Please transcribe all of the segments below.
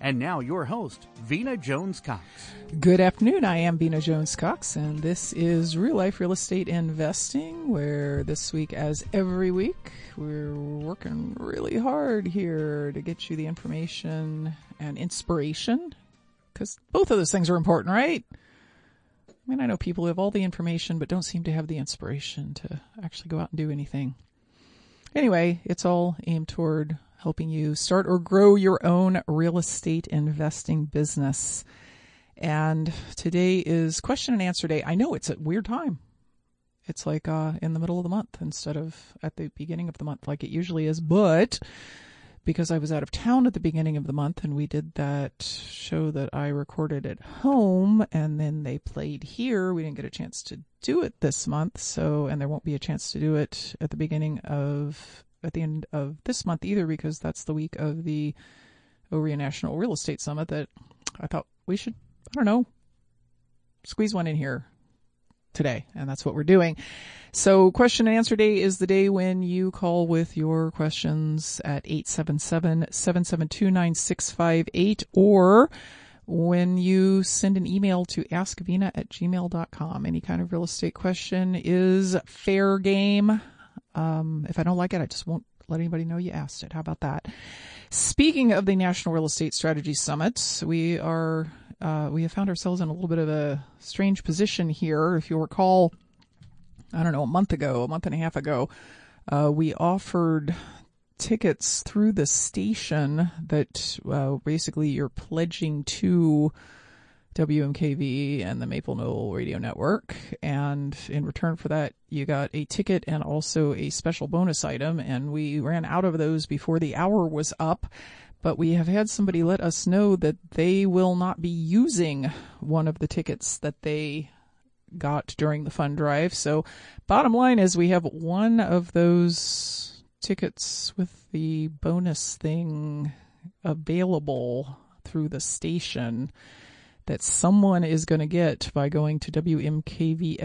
And now your host, Vena Jones Cox. Good afternoon. I am Vena Jones Cox, and this is Real Life Real Estate Investing, where this week, as every week, we're working really hard here to get you the information and inspiration, because both of those things are important, right? I mean, I know people who have all the information but don't seem to have the inspiration to actually go out and do anything. Anyway, it's all aimed toward helping you start or grow your own real estate investing business. And today is question and answer day. I know it's a weird time. It's like uh, in the middle of the month instead of at the beginning of the month like it usually is. But because I was out of town at the beginning of the month and we did that show that I recorded at home and then they played here, we didn't get a chance to do it this month. So, and there won't be a chance to do it at the beginning of at the end of this month either because that's the week of the OREA National Real Estate Summit that I thought we should, I don't know, squeeze one in here today. And that's what we're doing. So question and answer day is the day when you call with your questions at 877-772-9658 or when you send an email to askvena at gmail.com. Any kind of real estate question is fair game. Um, if I don't like it, I just won't let anybody know you asked it. How about that? Speaking of the National Real Estate Strategy Summit, we are uh, we have found ourselves in a little bit of a strange position here. If you recall, I don't know, a month ago, a month and a half ago, uh, we offered tickets through the station that uh, basically you're pledging to WMKV and the Maple Knoll Radio Network. And in return for that, you got a ticket and also a special bonus item. And we ran out of those before the hour was up. But we have had somebody let us know that they will not be using one of the tickets that they got during the fund drive. So bottom line is we have one of those tickets with the bonus thing available through the station that someone is going to get by going to wmkvfm.org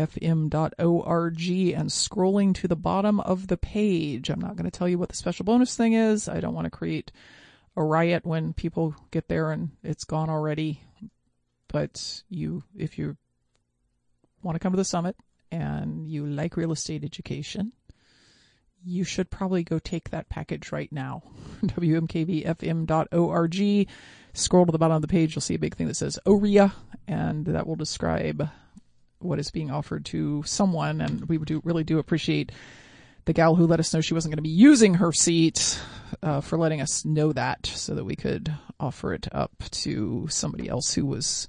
and scrolling to the bottom of the page. I'm not going to tell you what the special bonus thing is. I don't want to create a riot when people get there and it's gone already. But you, if you want to come to the summit and you like real estate education, you should probably go take that package right now. wmkvfm.org. Scroll to the bottom of the page, you'll see a big thing that says OREA, and that will describe what is being offered to someone. And we do really do appreciate the gal who let us know she wasn't going to be using her seat uh, for letting us know that, so that we could offer it up to somebody else who was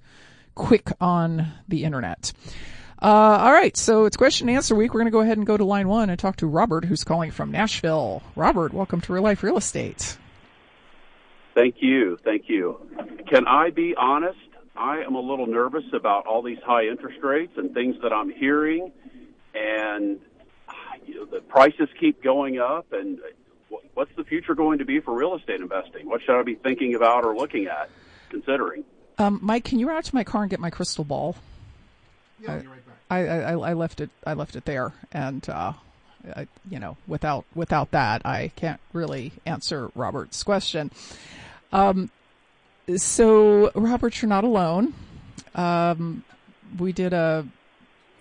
quick on the internet. Uh, all right, so it's question and answer week. We're going to go ahead and go to line one and talk to Robert, who's calling from Nashville. Robert, welcome to Real Life Real Estate. Thank you, thank you. Can I be honest? I am a little nervous about all these high interest rates and things that I'm hearing, and you know, the prices keep going up. And what's the future going to be for real estate investing? What should I be thinking about or looking at, considering? Um, Mike, can you run out to my car and get my crystal ball? Yeah, you're right I, I, I left it I left it there, and uh, I, you know without without that I can't really answer Robert's question. Um, so Robert, you're not alone. Um, we did a,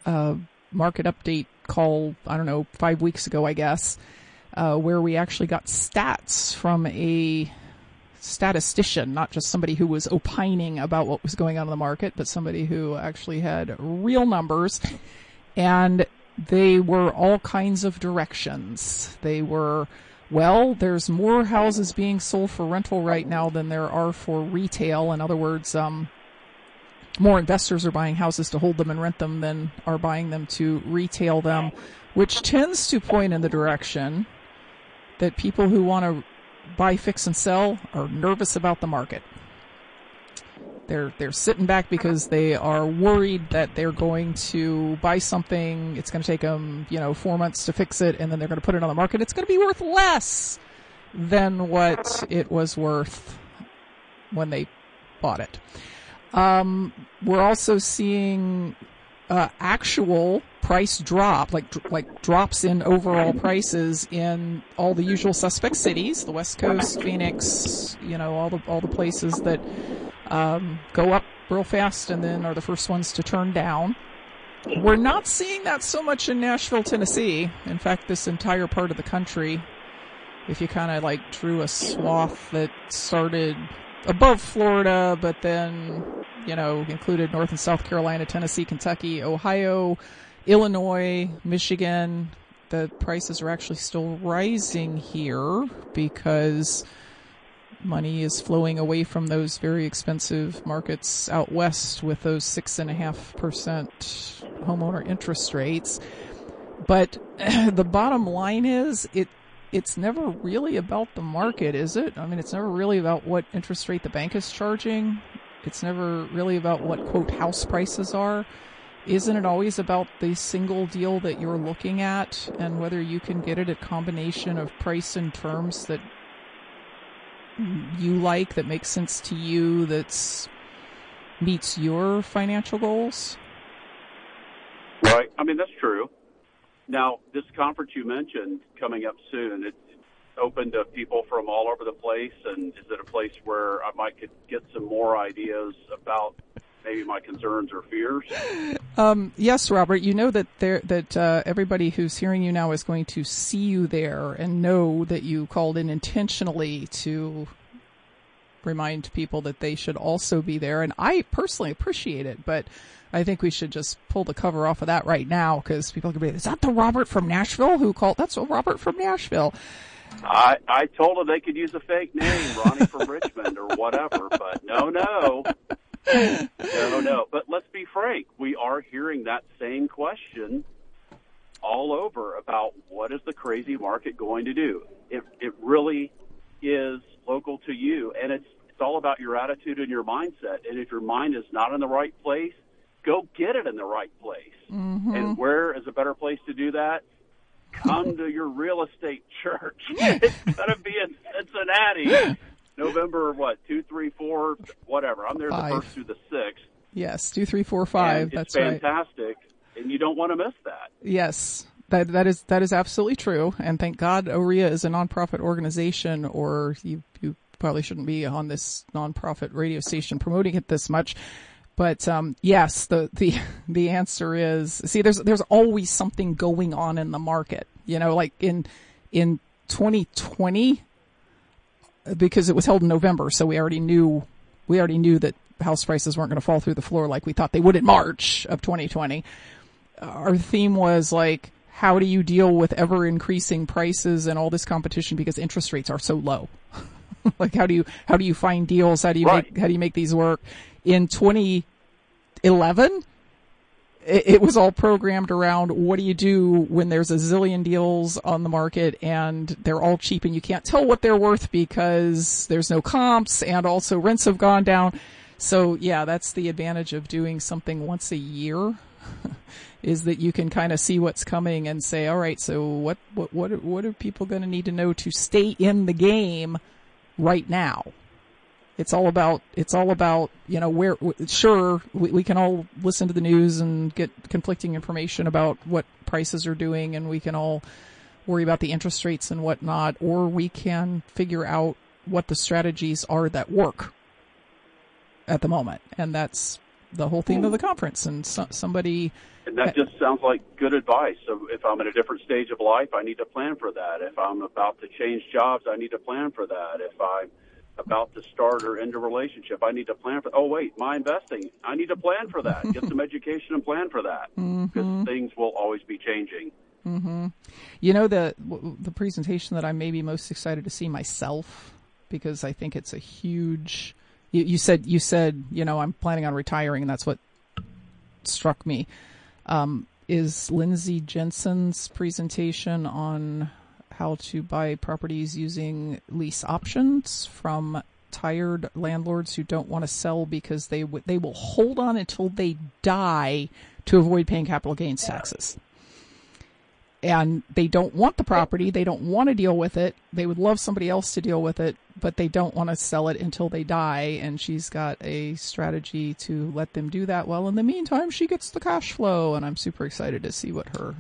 a market update call I don't know five weeks ago I guess, uh, where we actually got stats from a statistician, not just somebody who was opining about what was going on in the market, but somebody who actually had real numbers. And they were all kinds of directions. They were, well, there's more houses being sold for rental right now than there are for retail. In other words, um, more investors are buying houses to hold them and rent them than are buying them to retail them, which tends to point in the direction that people who want to buy, fix, and sell are nervous about the market. They're they're sitting back because they are worried that they're going to buy something. It's going to take them, you know, four months to fix it, and then they're going to put it on the market. It's going to be worth less than what it was worth when they bought it. Um, we're also seeing uh, actual price drop, like like drops in overall prices in all the usual suspect cities, the West Coast, Phoenix, you know, all the all the places that um, go up real fast and then are the first ones to turn down. We're not seeing that so much in Nashville, Tennessee. In fact, this entire part of the country, if you kind of like drew a swath that started above Florida, but then, you know, included North and South Carolina, Tennessee, Kentucky, Ohio, Illinois, Michigan, the prices are actually still rising here because money is flowing away from those very expensive markets out west with those six and a half percent homeowner interest rates. But the bottom line is it it's never really about the market, is it? I mean, it's never really about what interest rate the bank is charging. It's never really about what quote house prices are. Isn't it always about the single deal that you're looking at and whether you can get it at combination of price and terms that you like that makes sense to you that's meets your financial goals? Right. I mean, that's true. Now, this conference you mentioned coming up soon, it's open to people from all over the place, and is it a place where I might get some more ideas about maybe my concerns or fears? Um, yes, Robert. You know that there that uh, everybody who's hearing you now is going to see you there and know that you called in intentionally to remind people that they should also be there. And I personally appreciate it, but I think we should just pull the cover off of that right now because people could be, is that the Robert from Nashville who called? That's a Robert from Nashville. I I told them they could use a fake name, Ronnie from Richmond or whatever, but no, no no, no. But let's be frank. We are hearing that same question all over about what is the crazy market going to do. It it really is local to you, and it's it's all about your attitude and your mindset. And if your mind is not in the right place, go get it in the right place. Mm-hmm. And where is a better place to do that? Come to your real estate church. It's going to be in Cincinnati. November what two three four whatever. I'm there five. the first through the sixth. Yes, two three four five. And That's fantastic, right. and you don't want to miss that. Yes. That that is that is absolutely true, and thank God OREA is a nonprofit organization, or you you probably shouldn't be on this nonprofit radio station promoting it this much. But um, yes, the the the answer is see there's there's always something going on in the market. You know, like in in 2020, because it was held in November, so we already knew we already knew that house prices weren't going to fall through the floor like we thought they would in March of 2020. Uh, our theme was like, how do you deal with ever increasing prices and all this competition because interest rates are so low? like, how do you how do you find deals? How do you right. make how do you make these work? In 2011, it, it was all programmed around what do you do when there's a zillion deals on the market and they're all cheap and you can't tell what they're worth because there's no comps and also rents have gone down. So yeah, that's the advantage of doing something once a year. is that you can kind of see what's coming and say, all right, so what, what, what, what are people going to need to know to stay in the game right now? It's all about, it's all about, you know, where, sure, we, we can all listen to the news and get conflicting information about what prices are doing and we can all worry about the interest rates and whatnot, or we can figure out what the strategies are that work at the moment. And that's the whole theme of the conference. And so, somebody, and that just sounds like good advice. So if I'm at a different stage of life, I need to plan for that. If I'm about to change jobs, I need to plan for that. If I'm about the start or end a relationship. I need to plan for. Oh wait, my investing. I need to plan for that. Get some education and plan for that because mm-hmm. things will always be changing. Mm-hmm. You know the the presentation that I'm maybe most excited to see myself because I think it's a huge. You, you said you said you know I'm planning on retiring and that's what struck me. Um, is Lindsay Jensen's presentation on how to buy properties using lease options from tired landlords who don't want to sell because they w- they will hold on until they die to avoid paying capital gains taxes and they don't want the property. They don't want to deal with it. They would love somebody else to deal with it, but they don't want to sell it until they die. And she's got a strategy to let them do that. Well, in the meantime, she gets the cash flow, and I'm super excited to see what her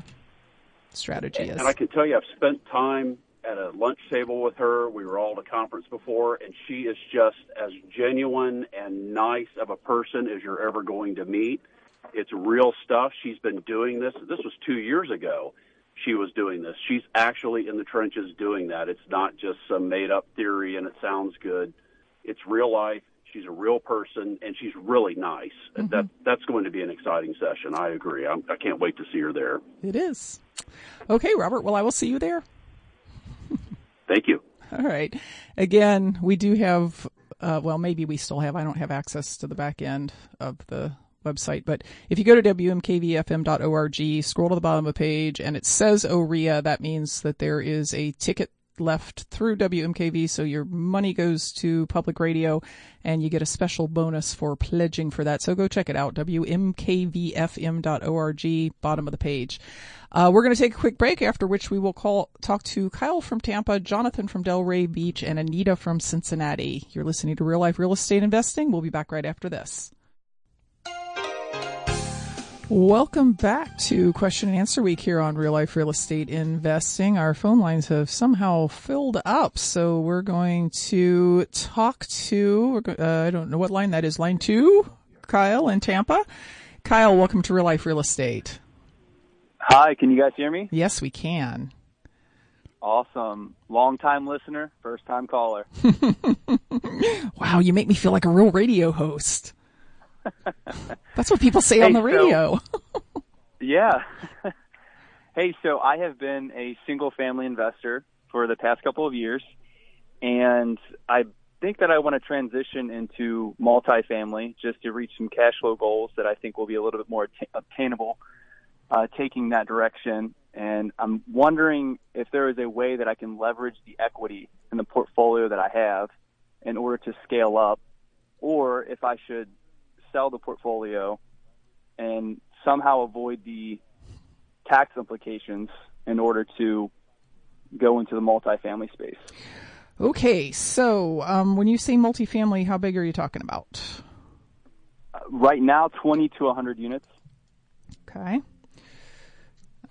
strategy is. And I can tell you, I've spent time at a lunch table with her. We were all at a conference before, and she is just as genuine and nice of a person as you're ever going to meet. It's real stuff. She's been doing this. This was two years ago she was doing this. She's actually in the trenches doing that. It's not just some made up theory and it sounds good. It's real life. She's a real person and she's really nice. Mm-hmm. That that's going to be an exciting session. I agree. I'm, I can not wait to see her there. It is. Okay, Robert. Well, I will see you there. Thank you. All right. Again, we do have. Uh, well, maybe we still have. I don't have access to the back end of the website. But if you go to wmkvfm.org, scroll to the bottom of the page, and it says OREA, that means that there is a ticket left through WMKV, so your money goes to public radio, and you get a special bonus for pledging for that. So go check it out, wmkvfm.org, bottom of the page. Uh, we're going to take a quick break, after which we will call talk to Kyle from Tampa, Jonathan from Delray Beach, and Anita from Cincinnati. You're listening to Real Life Real Estate Investing. We'll be back right after this. Welcome back to Question and Answer Week here on Real Life Real Estate Investing. Our phone lines have somehow filled up, so we're going to talk to, uh, I don't know what line that is, line two, Kyle in Tampa. Kyle, welcome to Real Life Real Estate. Hi, can you guys hear me? Yes, we can. Awesome. Long time listener, first time caller. wow, you make me feel like a real radio host. That's what people say hey, on the radio. So, yeah. hey, so I have been a single family investor for the past couple of years, and I think that I want to transition into multifamily just to reach some cash flow goals that I think will be a little bit more obtainable uh, taking that direction. And I'm wondering if there is a way that I can leverage the equity in the portfolio that I have in order to scale up, or if I should sell the portfolio and somehow avoid the tax implications in order to go into the multifamily space. Okay, so um, when you say multifamily, how big are you talking about? Uh, right now, 20 to 100 units. Okay.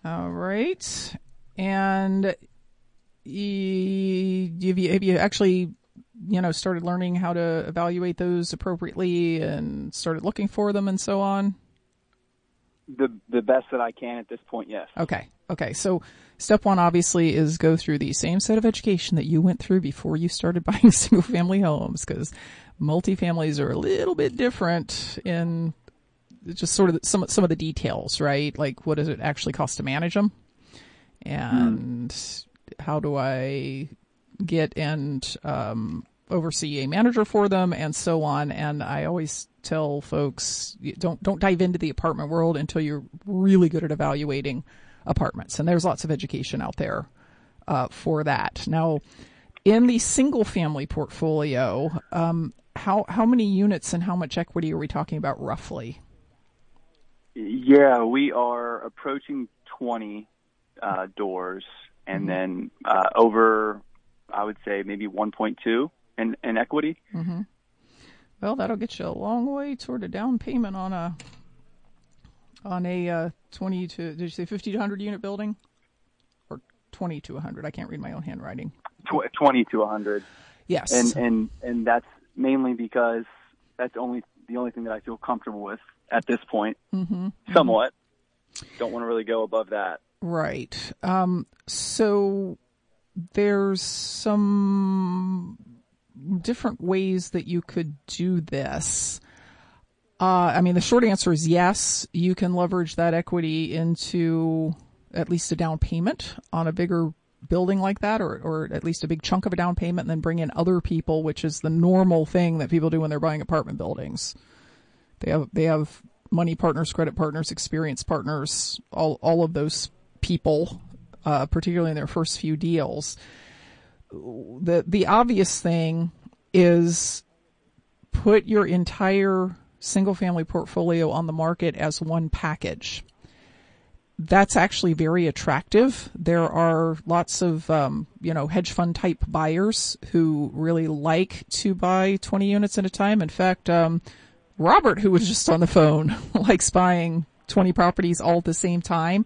All right. And have you, have you actually you know, started learning how to evaluate those appropriately and started looking for them and so on? The the best that I can at this point, yes. Okay. Okay. So step one obviously is go through the same set of education that you went through before you started buying single family homes because multifamilies are a little bit different in just sort of some some of the details, right? Like what does it actually cost to manage them? And mm. how do I get and um, oversee a manager for them and so on. And I always tell folks don't don't dive into the apartment world until you're really good at evaluating apartments. And there's lots of education out there uh, for that. Now, in the single family portfolio, um, how how many units and how much equity are we talking about roughly? Yeah, we are approaching 20 uh, doors, and mm-hmm. then uh, over, I would say maybe 1.2 and, and equity. Mm-hmm. Well, that'll get you a long way toward a down payment on a on a uh, 20 to did you say 50 to 100 unit building or 20 to 100? I can't read my own handwriting. 20 to 100. Yes. And and and that's mainly because that's only the only thing that I feel comfortable with at this point. Mm-hmm. Somewhat. Mm-hmm. Don't want to really go above that. Right. Um, so there's some different ways that you could do this. Uh, I mean, the short answer is yes. You can leverage that equity into at least a down payment on a bigger building like that, or, or at least a big chunk of a down payment, and then bring in other people, which is the normal thing that people do when they're buying apartment buildings. They have they have money partners, credit partners, experience partners, all all of those people, uh, particularly in their first few deals. The the obvious thing is put your entire single family portfolio on the market as one package. That's actually very attractive. There are lots of, um, you know, hedge fund type buyers who really like to buy 20 units at a time. In fact, um, Robert, who was just on the phone, likes buying 20 properties all at the same time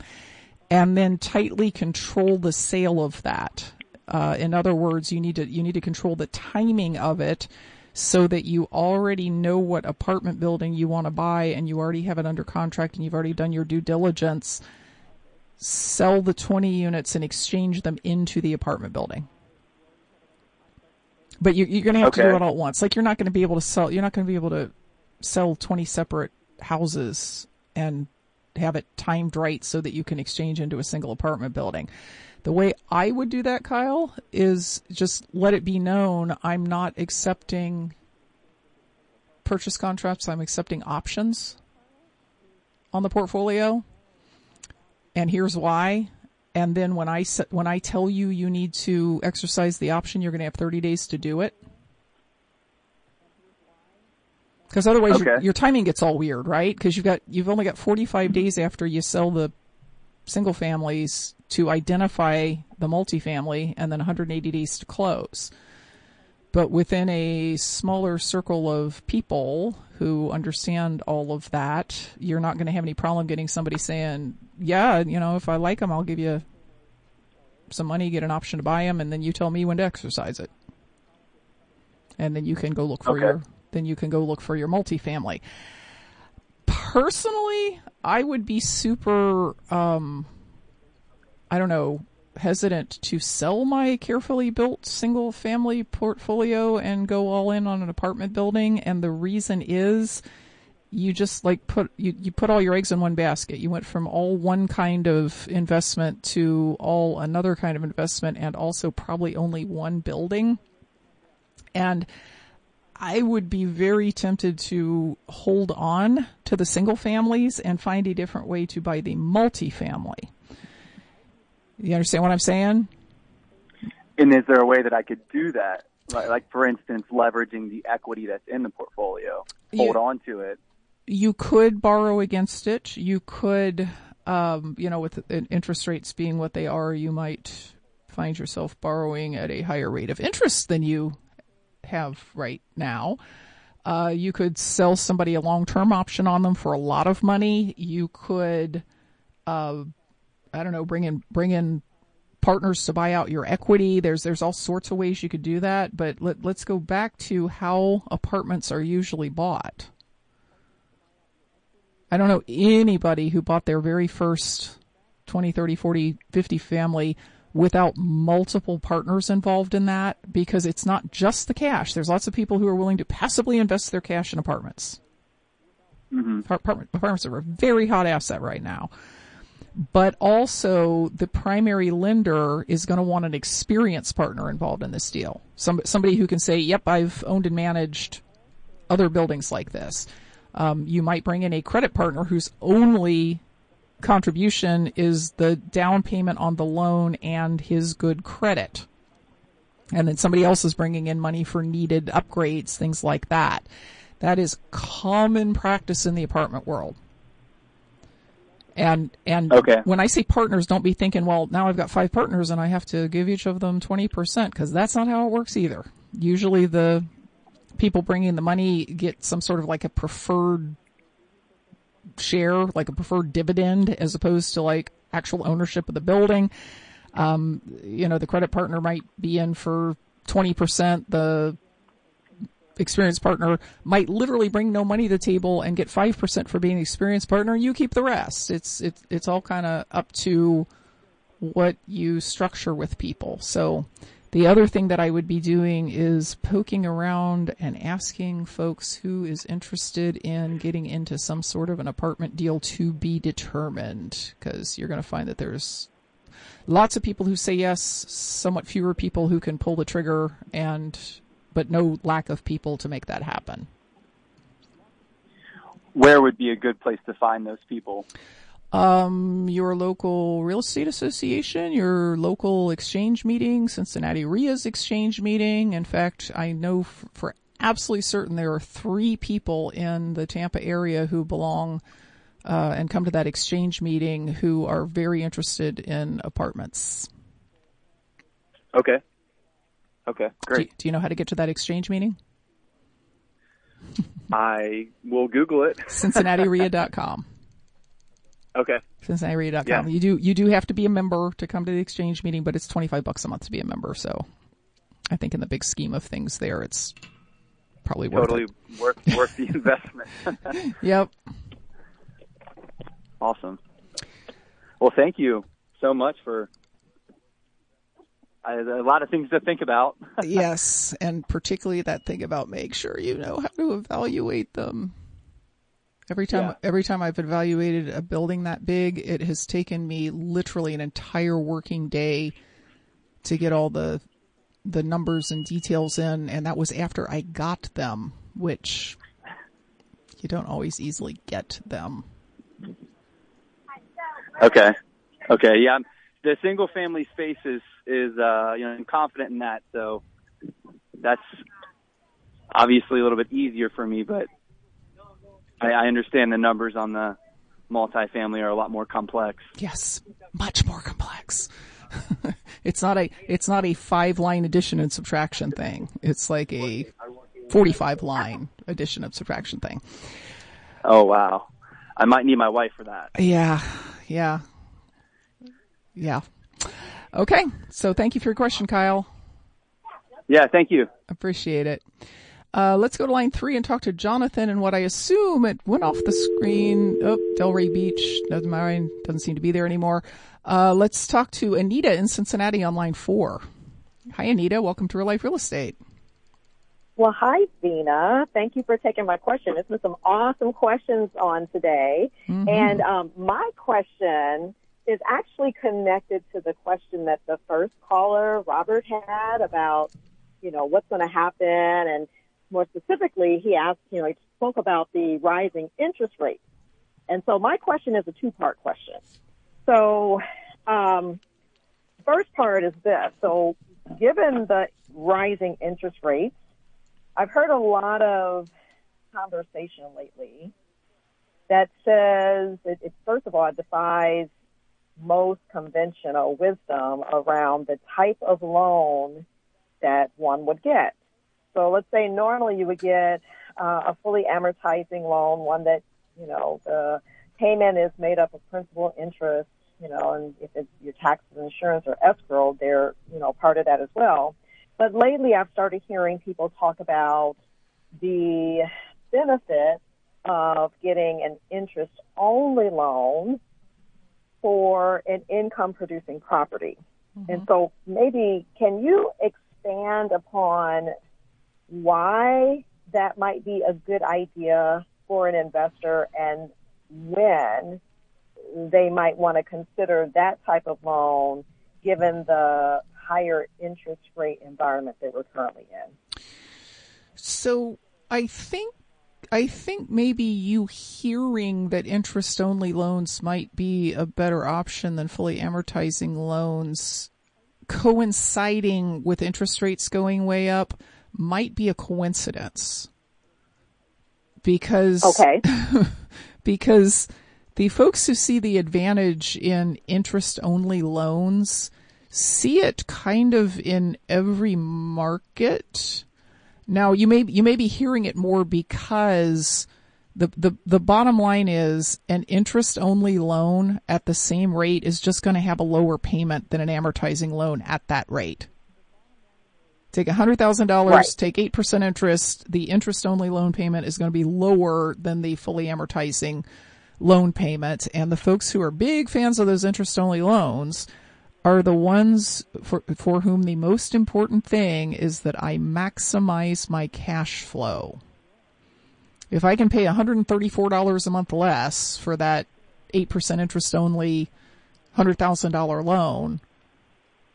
and then tightly control the sale of that. Uh, in other words, you need to, you need to control the timing of it so that you already know what apartment building you want to buy and you already have it under contract and you've already done your due diligence, sell the 20 units and exchange them into the apartment building. But you, are going to have okay. to do it all at once. Like you're not going to be able to sell, you're not going to be able to sell 20 separate houses and have it timed right so that you can exchange into a single apartment building. The way I would do that, Kyle, is just let it be known I'm not accepting purchase contracts. I'm accepting options on the portfolio. And here's why. And then when I when I tell you you need to exercise the option, you're going to have 30 days to do it. Because otherwise, okay. your, your timing gets all weird, right? Because you've got you've only got 45 days after you sell the single families to identify the multifamily and then 180 days to close. But within a smaller circle of people who understand all of that, you're not going to have any problem getting somebody saying, yeah, you know, if I like them, I'll give you some money, get an option to buy them, and then you tell me when to exercise it. And then you can go look for okay. your, then you can go look for your multifamily personally, I would be super, um, I don't know, hesitant to sell my carefully built single family portfolio and go all in on an apartment building. And the reason is you just like put, you, you put all your eggs in one basket. You went from all one kind of investment to all another kind of investment and also probably only one building. And I would be very tempted to hold on to the single families and find a different way to buy the multifamily. You understand what I'm saying? And is there a way that I could do that? Like, like for instance, leveraging the equity that's in the portfolio, hold you, on to it. You could borrow against it. You could, um, you know, with interest rates being what they are, you might find yourself borrowing at a higher rate of interest than you have right now. Uh, you could sell somebody a long-term option on them for a lot of money. You could, uh, I don't know, bring in bring in partners to buy out your equity. There's there's all sorts of ways you could do that. But let, let's go back to how apartments are usually bought. I don't know anybody who bought their very first 20, 30, 40, 50 family without multiple partners involved in that because it's not just the cash. There's lots of people who are willing to passively invest their cash in apartments. Mm-hmm. Apartment, apartments are a very hot asset right now. But also the primary lender is going to want an experienced partner involved in this deal. Some, somebody who can say, yep, I've owned and managed other buildings like this. Um, you might bring in a credit partner whose only contribution is the down payment on the loan and his good credit. And then somebody else is bringing in money for needed upgrades, things like that. That is common practice in the apartment world. And and okay. when I say partners, don't be thinking, well, now I've got five partners and I have to give each of them twenty percent because that's not how it works either. Usually, the people bringing the money get some sort of like a preferred share, like a preferred dividend, as opposed to like actual ownership of the building. Um, you know, the credit partner might be in for 20%. The experienced partner might literally bring no money to the table and get 5% for being an experienced partner. You keep the rest. It's, it's, it's all kind of up to what you structure with people. So The other thing that I would be doing is poking around and asking folks who is interested in getting into some sort of an apartment deal to be determined because you're going to find that there's lots of people who say yes, somewhat fewer people who can pull the trigger and but no lack of people to make that happen. Where would be a good place to find those people? Um, your local real estate association, your local exchange meeting, Cincinnati REIA's exchange meeting. In fact, I know f- for absolutely certain there are three people in the Tampa area who belong uh, and come to that exchange meeting who are very interested in apartments. Okay. Okay, great. do you know how to get to that exchange meeting? I will Google it. CincinnatiREIA.com. Okay. CincinnatiREIA.com. Yeah. You do you do have to be a member to come to the exchange meeting, but it's twenty five bucks a month to be a member. So, I think in the big scheme of things, there it's probably worth Totally it. worth worth the investment. Yep. awesome. Well, thank you so much for I, a lot of things to think about. yes, and particularly that thing about make sure you know how to evaluate them. Every time, Yeah. every time I've evaluated a building that big, it has taken me literally an entire working day to get all the the numbers and details in, and that was after I got them, which you don't always easily get them. Okay. Okay. Yeah. The single family space is, uh, you know, I'm confident in that. So that's obviously a little bit easier for me, but I, I understand the numbers on the multifamily are a lot more complex. Yes, much more complex. it's not a it's not a five line addition and subtraction thing. It's like a forty five line addition and subtraction thing. Oh, wow. I might need my wife for that. Yeah, yeah, yeah. Okay, so thank you for your question, Kyle. Yeah. Thank you. Appreciate it. Uh, let's go to line three and talk to Jonathan and what I assume it went off the screen. Oh, Delray Beach doesn't mind, doesn't seem to be there anymore. Uh, let's talk to Anita in Cincinnati on line four. Hi, Anita. Welcome to Real Life Real Estate. Well, hi, Vena. Thank you for taking my question. It's been some awesome questions on today. And um, my question is actually connected to the question that the first caller, Robert, had about, you know, what's going to happen. And more specifically, he asked, you know, he spoke about the rising interest rates. And so my question is a two part question. So, um, first part is this. So, given the rising interest rates, I've heard a lot of conversation lately that says it, it first of all it defies most conventional wisdom around the type of loan that one would get. So let's say normally you would get uh, a fully amortizing loan, one that you know the payment is made up of principal, interest, you know, and if it's your taxes, insurance, or escrow, they're you know part of that as well. But lately, I've started hearing people talk about the benefit of getting an interest only loan for an income producing property. Mm-hmm. And so maybe can you expand upon why that might be a good idea for an investor and when they might want to consider that type of loan given the higher interest rate environment that we're currently in? So I think I think maybe you hearing that interest only loans might be a better option than fully amortizing loans coinciding with interest rates going way up might be a coincidence. Because Okay. because the folks who see the advantage in interest only loans see it kind of in every market. Now you may you may be hearing it more because the the the bottom line is an interest only loan at the same rate is just going to have a lower payment than an amortizing loan at that rate. Take hundred thousand dollars, Right. take eight percent interest. The interest only loan payment is going to be lower than the fully amortizing loan payment. And the folks who are big fans of those interest only loans are the ones for, for whom the most important thing is that I maximize my cash flow. If I can pay $134 a month less for that 8% interest only $100,000 loan,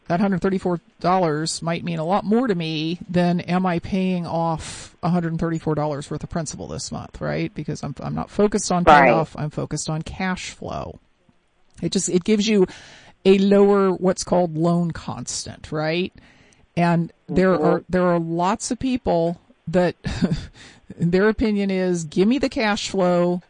that $134 might mean a lot more to me than am I paying off $134 worth of principal this month, right? Because I'm, I'm not focused on payoff, right. I'm focused on cash flow. It just, it gives you a lower, what's called loan constant, right? And there mm-hmm. are, there are lots of people that their opinion is give me the cash flow.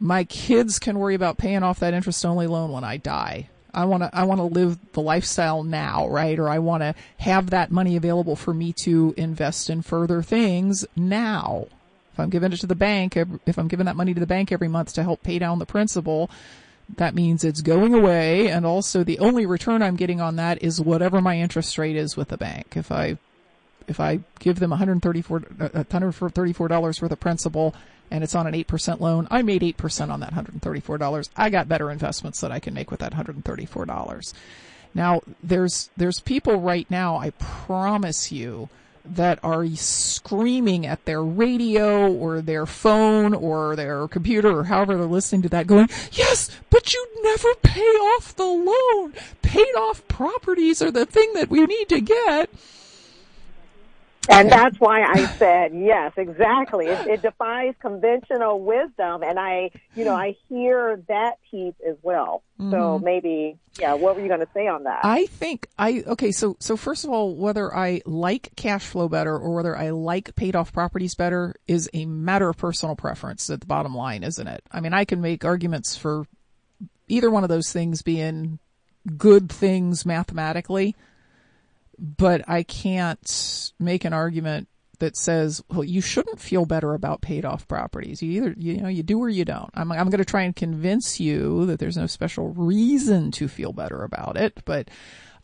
My kids can worry about paying off that interest only loan when I die I want to I want to live the lifestyle now, right? Or I want to have that money available for me to invest in further things now. If I'm giving it to the bank, if I'm giving that money to the bank every month to help pay down the principal, that means it's going away and also the only return I'm getting on that is whatever my interest rate is with the bank. If I if I give them 134 $134 worth of principal and it's on an 8% loan. I made 8% on that $134. I got better investments that I can make with that $134. Now, there's, there's people right now, I promise you, that are screaming at their radio or their phone or their computer or however they're listening to that going, yes, but you never pay off the loan. Paid off properties are the thing that we need to get. And that's why I said yes, exactly. It, it, defies conventional wisdom, and I, you know, I hear that piece as well. Mm-hmm. So maybe, yeah. What were you going to say on that? I think I okay. So, so first of all, whether I like cash flow better or whether I like paid off properties better is a matter of personal preference. At the bottom line, isn't it? I mean, I can make arguments for either one of those things being good things mathematically but I can't make an argument that says, well, you shouldn't feel better about paid off properties. You either, you know, you do or you don't. I'm, I'm going to try and convince you that there's no special reason to feel better about it. But,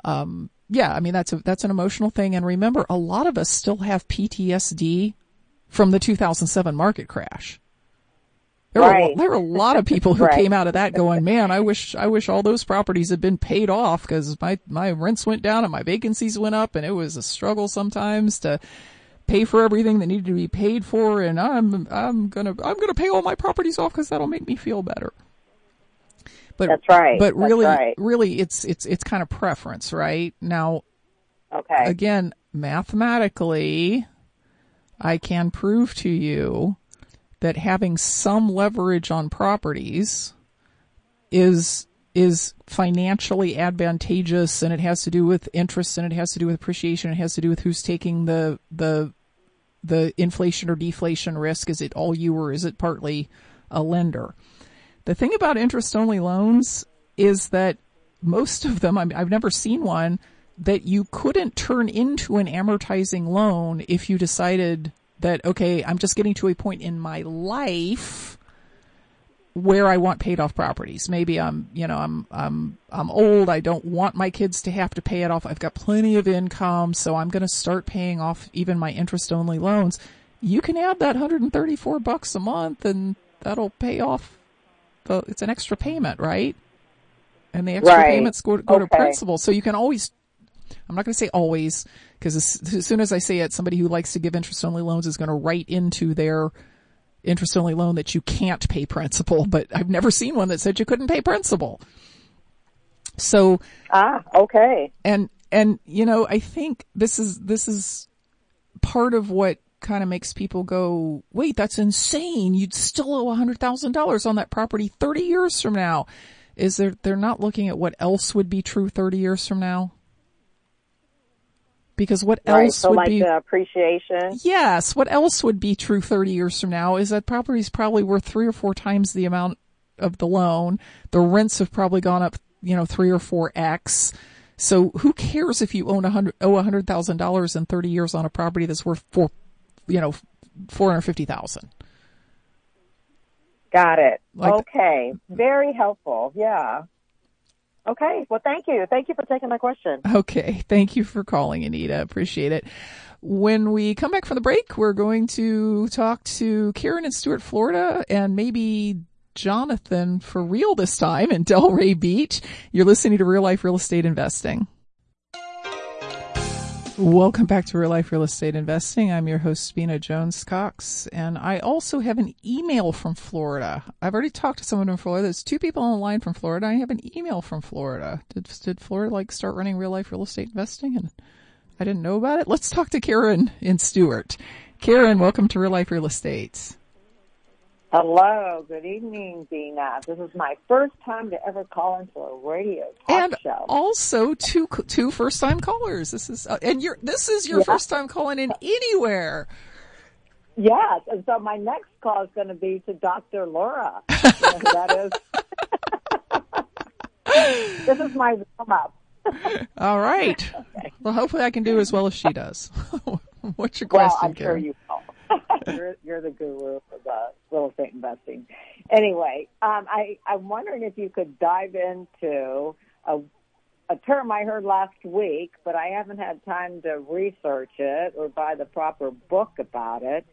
um, yeah, I mean, that's a, that's an emotional thing. And remember, a lot of us still have PTSD from the 2007 market crash. There, right. were, there were a lot of people who right. came out of that going, man, I wish, I wish all those properties had been paid off because my, my rents went down and my vacancies went up and it was a struggle sometimes to pay for everything that needed to be paid for. And I'm, I'm gonna, I'm gonna pay all my properties off because that'll make me feel better. But, That's right. But really, right. really, it's, it's, it's kind of preference, right? Now, okay. again, mathematically, I can prove to you that having some leverage on properties is is financially advantageous and it has to do with interest and it has to do with appreciation. It has to do with who's taking the the the inflation or deflation risk. Is it all you or is it partly a lender? The thing about interest only loans is that most of them I've never seen one that you couldn't turn into an amortizing loan if you decided that, okay, I'm just getting to a point in my life where I want paid off properties. Maybe I'm, you know, I'm, I'm, I'm old. I don't want my kids to have to pay it off. I've got plenty of income, so I'm going to start paying off even my interest only loans. You can add that 134 bucks a month and that'll pay off the, it's an extra payment, right? And the extra right. payments go, go okay. to principal. So you can always I'm not going to say always, because as, as, soon as I say it, somebody who likes to give interest only loans is going to write into their interest only loan that you can't pay principal, but I've never seen one that said you couldn't pay principal. So Ah, okay. And and you know, I think this is this is part of what kind of makes people go, "Wait, that's insane. You'd still owe $100,000 on that property 30 years from now." Is there they're not looking at what else would be true 30 years from now? Because what right, else so would like be the appreciation? Yes, what else would be true 30 years from now is that property is probably worth three or four times the amount of the loan. The rents have probably gone up, you know, three or four X. So who cares if you own a hundred, owe a hundred thousand dollars in 30 years on a property that's worth four, you know, 450,000? Got it. Like, okay. Very helpful. Yeah. Okay. Well, thank you. Thank you for taking my question. Okay. Thank you for calling, Anita. Appreciate it. When we come back from the break, we're going to talk to Karen in Stuart, Florida, and maybe Jonathan for real this time in Delray Beach. You're listening to Real Life Real Estate Investing. Welcome back to Real Life Real Estate Investing. I'm your host, Vena Jones Cox, and I also have an email from Florida. I've already talked to someone in Florida. There's two people on the line from Florida. I have an email from Florida. Did, did Florida like start running real life real estate investing? And I didn't know about it. Let's talk to Karen in Stuart. Karen, welcome to Real Life Real Estate. Hello, good evening, Vena. This is my first time to ever call into a radio talk and show. also two two first time callers. This is uh, and you're this is your Yeah. first time calling in anywhere. Yes, and so my next call is going to be to Dr. Laura. You know that is? this is my warm up. All right. Well, hopefully I can do as well as she does. What's your question? Well, I'm sure you will. you're, you're the guru of uh, real estate investing. Anyway, um, I, I'm wondering if you could dive into a, a term I heard last week, but I haven't had time to research it or buy the proper book about it.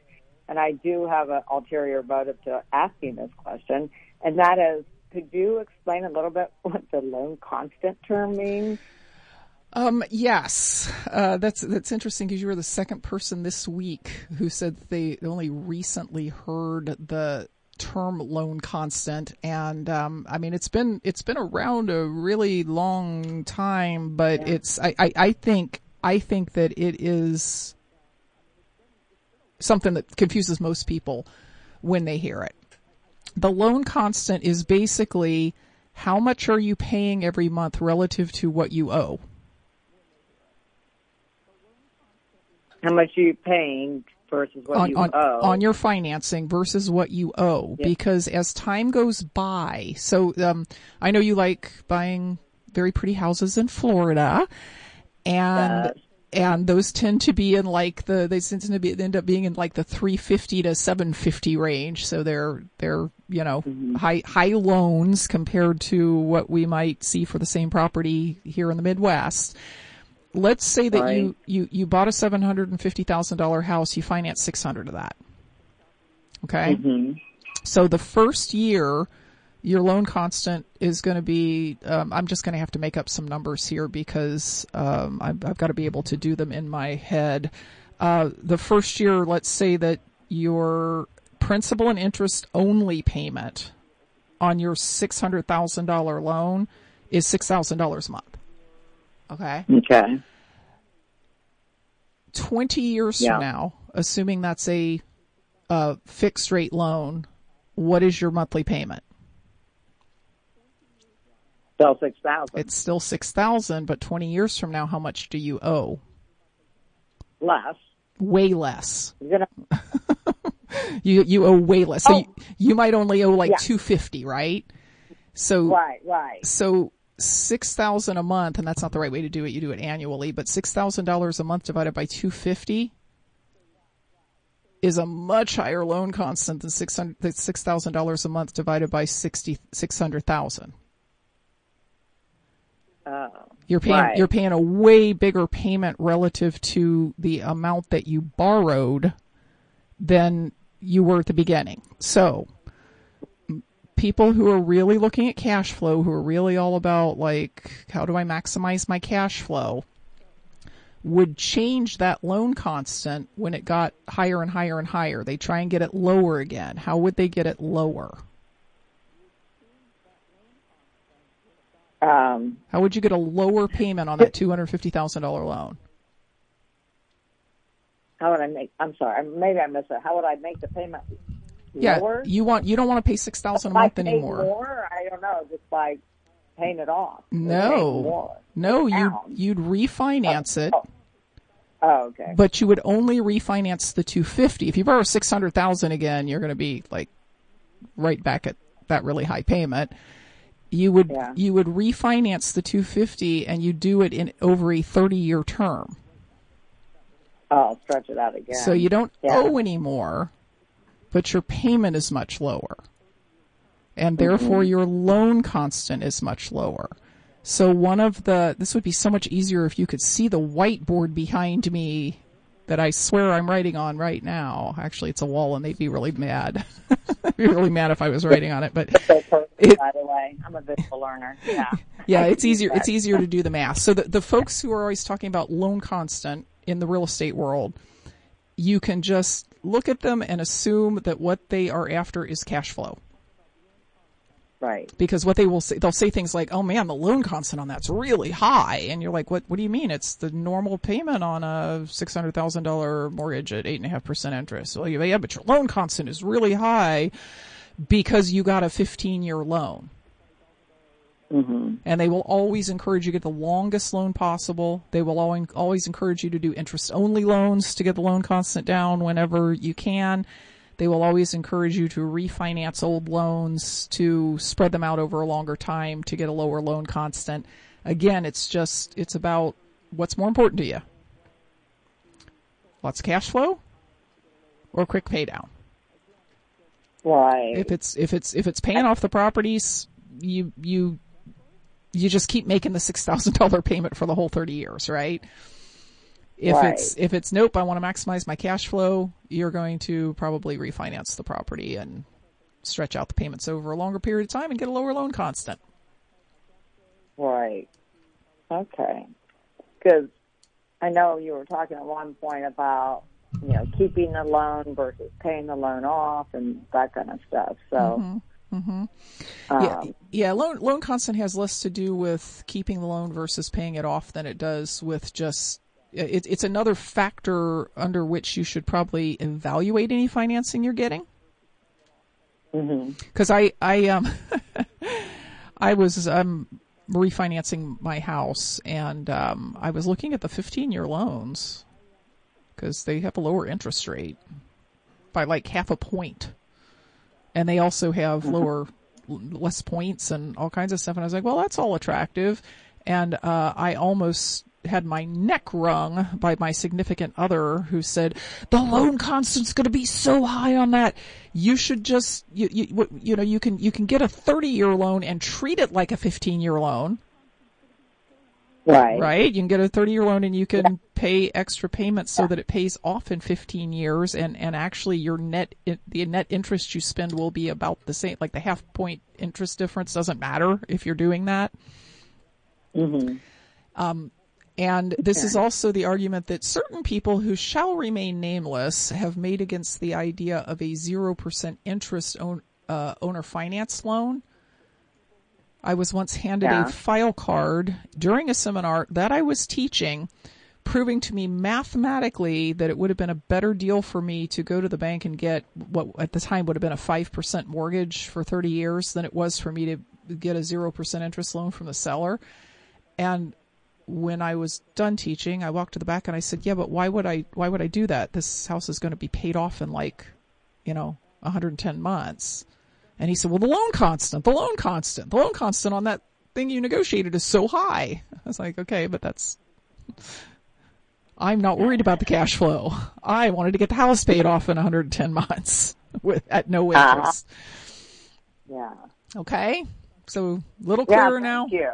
And I do have an ulterior motive to asking this question, and that is, could you explain a little bit what the loan constant term means? Um, yes, uh, that's that's interesting because you were the second person this week who said they only recently heard the term loan constant, and um, I mean it's been it's been around a really long time, but it's I, I I think I think that it is something that confuses most people when they hear it. The loan constant is basically how much are you paying every month relative to what you owe. How much are you paying versus what on, you on, owe? on your financing versus what you owe Yeah. because as time goes by so um, i know you like buying very pretty houses in florida and Yes. and those tend to be in like the they tend to be end up being in like the 350 to 750 range so they're they're you know Mm-hmm. high high loans compared to what we might see for the same property here in the midwest let's say that you, you, you bought a seven hundred and fifty thousand dollar house, you finance six hundred of that. Okay, Mhm. so the first year, your loan constant is going to be. Um, I'm just going to have to make up some numbers here because um, I've, I've got to be able to do them in my head. Uh, the first year, let's say that your principal and interest only payment on your six hundred thousand dollar loan is six thousand dollars a month. Okay. Okay. 20 years Yeah. from now, assuming that's a, uh fixed rate loan, what is your monthly payment? Still six thousand. It's still 6000 but 20 years from now, how much do you owe? less. Way less. Gonna You, you owe way less. So Oh. you, you might only owe like Yeah. 250, right? So, right, right. so 6000 a month, and that's not the right way to do it. You do it annually, but $6,000 a month divided by 250 is a much higher loan constant than six hundred. Six thousand dollars a month divided by 60 600,000. Oh, You're paying Right. you're paying a way bigger payment relative to the amount that you borrowed than you were at the beginning. So, people who are really looking at cash flow, who are really all about like how do I maximize my cash flow, would change that loan constant when it got higher and higher and higher. They try and get it lower again. How would they get it lower? um, How would you get a lower payment on that $250,000 loan? how would I make? I'm sorry, maybe I missed it. How would I make the payment Yeah, lower? you want you don't want to pay six thousand a I month paid anymore. More? I don't know. Just by paying it off. No, no, you you'd refinance it, Oh. Oh, okay. but you would only refinance the two fifty. If you borrow six hundred thousand again, you're going to be like right back at that really high payment. You would Yeah. you would refinance the two fifty, and you do it in over a thirty year term. Oh, I'll stretch it out again. So you don't Yeah. owe anymore, but your payment is much lower. And mm-hmm. therefore your loan constant is much lower. So one of the, this would be so much easier if you could see the whiteboard behind me that I swear I'm writing on right now. Actually, it's a wall, and they'd be really mad. they'd be really mad if I was writing on it. But it, by the way, I'm a visual learner. Yeah, yeah, it's easier. It's easier to do the math. So the the folks who are always talking about loan constant in the real estate world, you can just look at them and assume that what they are after is cash flow. Right. Because what they will say, they'll say things like, "Oh man, the loan constant on that's really high," and you're like, "What? What do you mean? It's the normal payment on a six hundred thousand dollar mortgage at eight and a half percent interest." Well, yeah, but your loan constant is really high because you got a fifteen year loan. Mm-hmm. And they will always encourage you to get the longest loan possible. They will always encourage you to do interest only loans to get the loan constant down whenever you can. They will always encourage you to refinance old loans to spread them out over a longer time to get a lower loan constant. Again, it's just, it's about what's more important to you. Lots of cash flow or quick pay down. Right. If it's, if it's, if it's paying off the properties, you, you, you just keep making the $6,000 payment for the whole 30 years, right? If right. it's if it's nope, I want to maximize my cash flow, you're going to probably refinance the property and stretch out the payments over a longer period of time and get a lower loan constant. Right. Okay. Because I know you were talking at one point about you know keeping the loan versus paying the loan off and that kind of stuff. So. Mm-hmm. Mm-hmm. Um, yeah, yeah. Loan loan constant has less to do with keeping the loan versus paying it off than it does with just it, it's another factor under which you should probably evaluate any financing you're getting. Because mm-hmm. I I um I was um refinancing my house and um I was looking at the 15 year loans because they have a lower interest rate by like half a point, and they also have mm-hmm. lower less points and all kinds of stuff. And I was like, well, that's all attractive. And uh, I almost had my neck wrung by my significant other who said the loan constant's going to be so high on that you should just you, you you know you can you can get a 30 year loan and treat it like a 15 year loan right. Right? You can get a 30 year loan and you can pay extra payments so that it pays off in 15 years and and actually your net the net interest you spend will be about the same like the half point interest difference doesn't matter if you're doing that. Mm-hmm. um and this is also the argument that certain people who shall remain nameless have made against the idea of a 0% interest own, uh, owner finance loan. I was once handed yeah. a file card during a seminar that I was teaching, proving to me mathematically that it would have been a better deal for me to go to the bank and get what at the time would have been a 5% mortgage for 30 years than it was for me to get a 0% interest loan from the seller. And when I was done teaching, I walked to the back and I said, "Yeah, but why would I? Why would I do that? This house is going to be paid off in like, you know, 110 months." And he said, "Well, the loan constant, the loan constant, the loan constant on that thing you negotiated is so high." I was like, "Okay, but that's." I'm not worried about the cash flow. I wanted to get the house paid off in 110 months with at no uh-huh. interest. Uh, yeah. Okay. So little clearer yeah, now. You.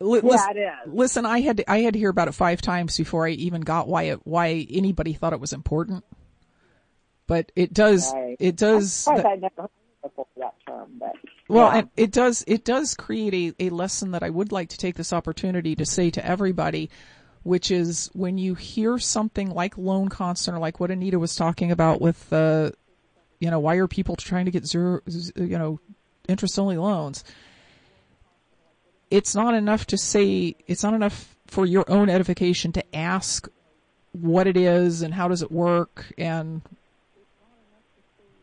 L- yeah, it is. Listen, I had to, I had to hear about it five times before I even got why it why anybody thought it was important. But it does right. it does. Of course, I never before that term, but well, yeah. and it does it does create a, a lesson that I would like to take this opportunity to say to everybody, which is when you hear something like loan constant or like what Anita was talking about with the, uh, you know, why are people trying to get zero, you know, interest only loans? it's not enough to say, it's not enough for your own edification to ask what it is and how does it work and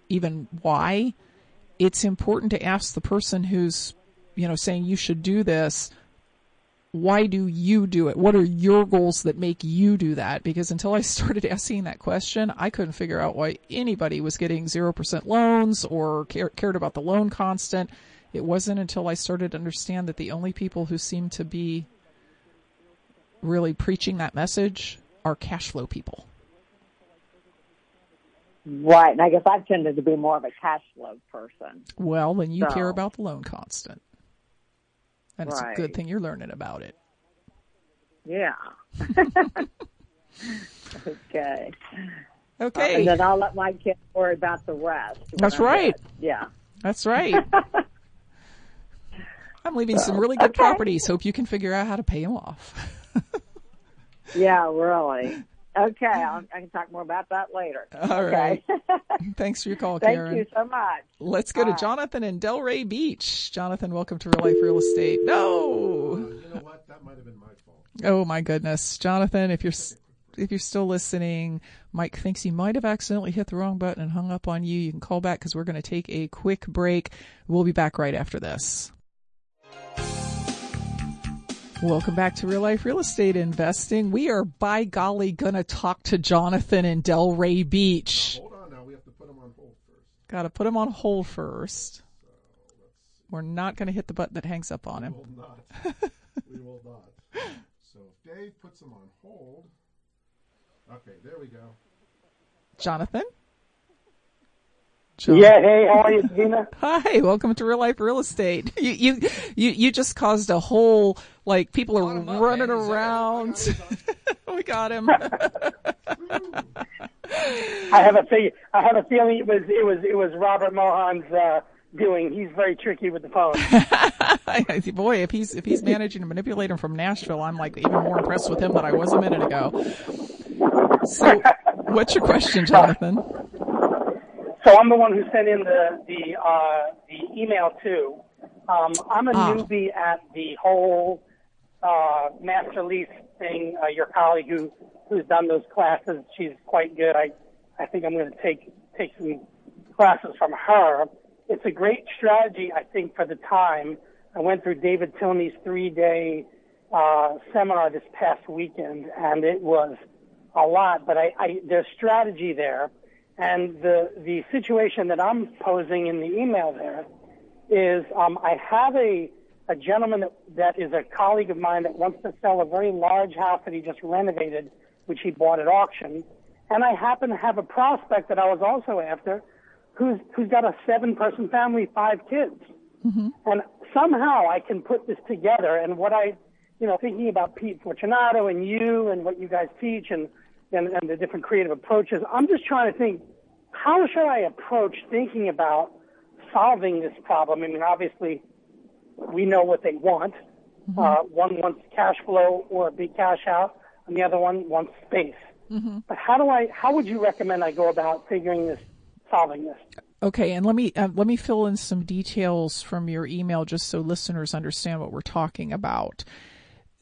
even why. It's important to ask the person who's, you know, saying you should do this, why do you do it? What are your goals that make you do that? Because until I started asking that question, I couldn't figure out why anybody was getting 0% loans or care, cared about the loan constant. It wasn't until I started to understand that the only people who seem to be really preaching that message are cash flow people. Right, and I guess I've tended to be more of a cash flow person. Well, then you so. care about the loan constant. And it's a good thing you're learning about it. Yeah. okay. Okay. Uh, and then I'll let my kids worry about the rest. That's right. Yeah. That's right. I'm leaving some really good okay. properties. Hope you can figure out how to pay them off. yeah, really. Okay, I'll, I can talk more about that later. All okay. right. Thanks for your call, Thank Karen. Thank you so much. Let's go to Bye. Jonathan in Delray Beach. Jonathan, welcome to Real Life Real Estate. No. You know what? That might have been my fault. Oh my goodness, Jonathan, if you're if you're still listening, Mike thinks he might have accidentally hit the wrong button and hung up on you. You can call back because we're going to take a quick break. We'll be back right after this. Welcome back to Real Life Real Estate Investing. We are by golly gonna talk to Jonathan in Delray Beach. Hold on now. We have to put them on hold first. Gotta put him on hold first. We're not gonna hit the button that hangs up on We him. will not. we will not. So if Dave puts him on hold. Okay, there we go. Jonathan? Jon- Yeah, hey, how are you, Vena? Hi, welcome to Real Life Real Estate. You you you, you just caused a whole like people are him up, running man. Around. we got him. I have a feel, I have a feeling it was it was it was Robert Mohan's uh, doing. He's very tricky with the phone. Boy, if he's if he's managing to manipulate him from Nashville, I'm like even more impressed with him than I was a minute ago. So, what's your question, Jonathan? So I'm the one who sent in the the uh, the email too. Um, I'm a Ah. newbie at the whole uh, master lease thing. Uh, your colleague who who's done those classes, she's quite good. I I think I'm going to take take some classes from her. It's a great strategy, I think, for the time. I went through David Tilney's three day uh, seminar this past weekend, and it was a lot. But I, I there's strategy there. And the the situation that I'm posing in the email there is um, I have a a gentleman that, that is a colleague of mine that wants to sell a very large house that he just renovated, which he bought at auction, and I happen to have a prospect that I was also after, who's who's got a seven person family, five kids, and somehow I can put this together. And what I, you know, thinking about Pete Fortunato and you and what you guys teach and and, and the different creative approaches, I'm just trying to think, how should I approach thinking about solving this problem? I mean, obviously, we know what they want. Uh, one wants cash flow or a big cash out, and the other one wants space. But how do I? How would you recommend I go about figuring this, solving this? Okay, and let me uh, let me fill in some details from your email just so listeners understand what we're talking about.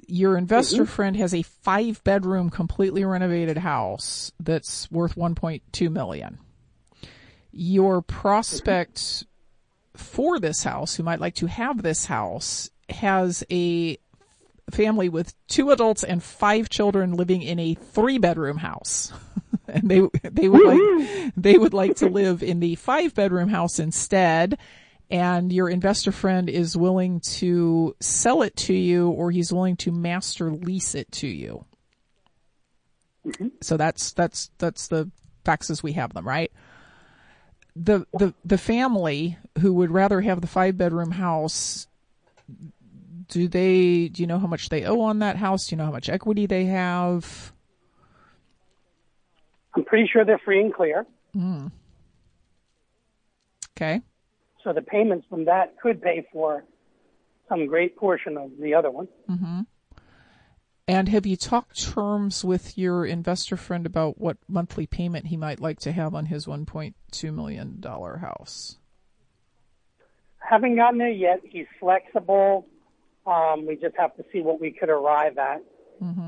Your investor friend has a five bedroom completely renovated house that's worth 1.2 million. Your prospect for this house who might like to have this house has a family with two adults and five children living in a three bedroom house. and they they would like they would like to live in the five bedroom house instead and your investor friend is willing to sell it to you or he's willing to master lease it to you. Mm-hmm. So that's that's that's the facts as we have them, right? The the the family who would rather have the five bedroom house do they do you know how much they owe on that house? Do you know how much equity they have? I'm pretty sure they're free and clear. Hmm. Okay. So the payments from that could pay for some great portion of the other one. And have you talked terms with your investor friend about what monthly payment he might like to have on his $1.2 million house? Haven't gotten there yet. He's flexible. Um, we just have to see what we could arrive at,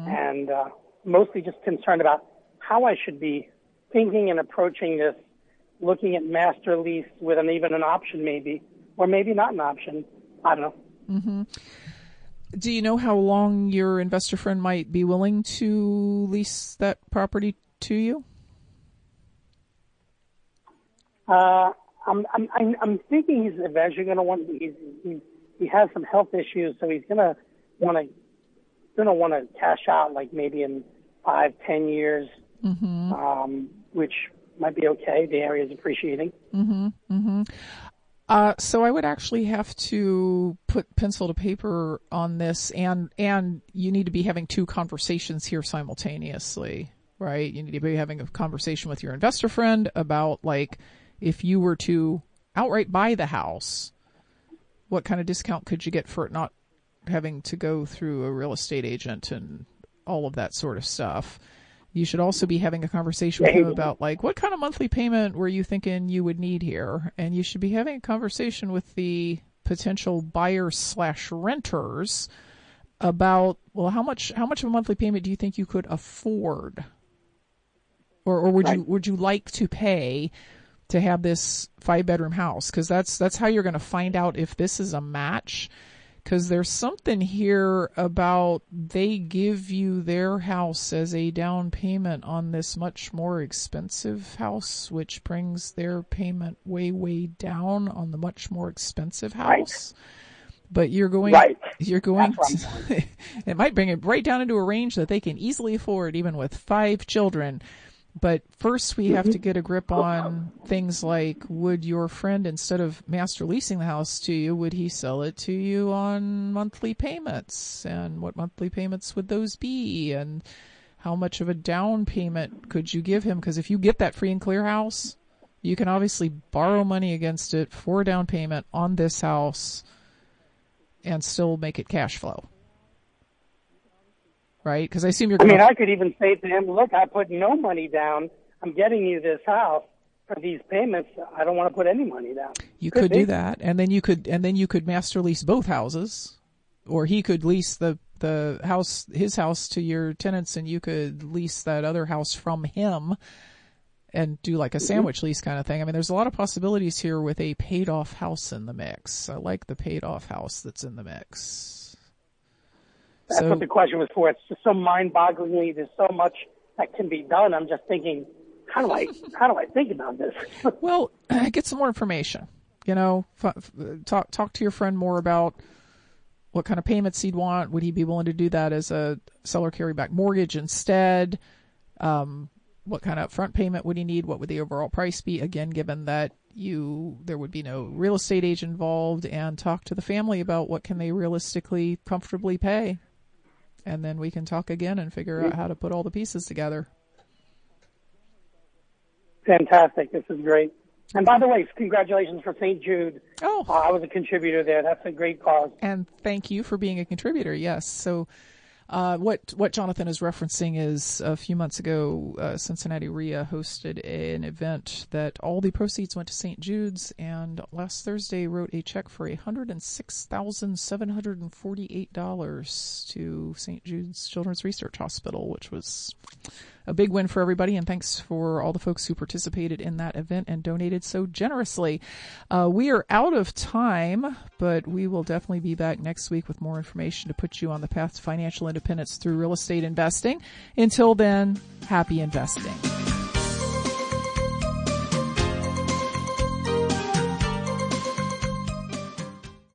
and uh, mostly just concerned about how I should be thinking and approaching this, looking at master lease with an even an option maybe, or maybe not an option. I don't know. Do you know how long your investor friend might be willing to lease that property to you? Uh, I'm, I'm, I'm, I'm thinking he's eventually going to want. He's, he, he has some health issues, so he's going to want to, going to want to cash out like maybe in five, ten years, um, which might be okay. The area is appreciating. Mm-hmm. Mm-hmm. Uh, so I would actually have to put pencil to paper on this, and and you need to be having two conversations here simultaneously. right? You need to be having a conversation with your investor friend about like, if you were to outright buy the house, what kind of discount could you get for it not having to go through a real estate agent and all of that sort of stuff? You should also be having a conversation with him about like what kind of monthly payment were you thinking you would need here, and you should be having a conversation with the potential buyers slash renters about well how much how much of a monthly payment do you think you could afford? Or or would right. you would you like to pay to have this five bedroom house? Because that's that's how you're going to find out if this is a match because there's something here about they give you their house as a down payment on this much more expensive house, which brings their payment way, way down on the much more expensive house. Right. But you're going, right. you're going to, it might bring it right down into a range that they can easily afford even with five children but first we have to mm-hmm. get a grip on things like would your friend instead of master leasing the house to you would he sell it to you on monthly payments? And what monthly payments would those be? And how much of a down payment could you give him? Because if you get that free and clear house you can obviously borrow money against it for a down payment on this house and still make it cash flow right? Because I assume you're. I mean, I could even say to him, "Look, I put no money down. I'm getting you this house for these payments. I don't want to put any money down." You could, could do that, and then you could, and then you could master lease both houses, or he could lease the the house, his house, to your tenants, and you could lease that other house from him. And do like a mm-hmm. sandwich lease kind of thing. I mean, there's a lot of possibilities here with a paid off house in the mix. I like the paid off house that's in the mix. That's so, what the question was for. It's just so mind-bogglingly. There's so much that can be done. I'm just thinking, how do I how do I think about this? well, get some more information. You know, f- talk talk to your friend more about what kind of payments he'd want. Would he be willing to do that as a seller carryback mortgage instead? Um, what kind of front payment would he need? What would the overall price be? Again, given that you there would be no real estate agent involved, and talk to the family about what can they realistically comfortably pay and then we can talk again and figure out how to put all the pieces together. Fantastic. This is great. And by the way, congratulations for St. Jude. Oh. Uh, I was a contributor there. That's a great cause. And thank you for being a contributor. Yes. So uh, what what Jonathan is referencing is a few months ago, uh, Cincinnati RIA hosted an event that all the proceeds went to St. Jude's, and last Thursday wrote a check for hundred and six thousand seven hundred and forty eight dollars to St. Jude's Children's Research Hospital, which was a big win for everybody, and thanks for all the folks who participated in that event and donated so generously. Uh, we are out of time, but we will definitely be back next week with more information to put you on the path to financial independence through real estate investing. Until then, happy investing.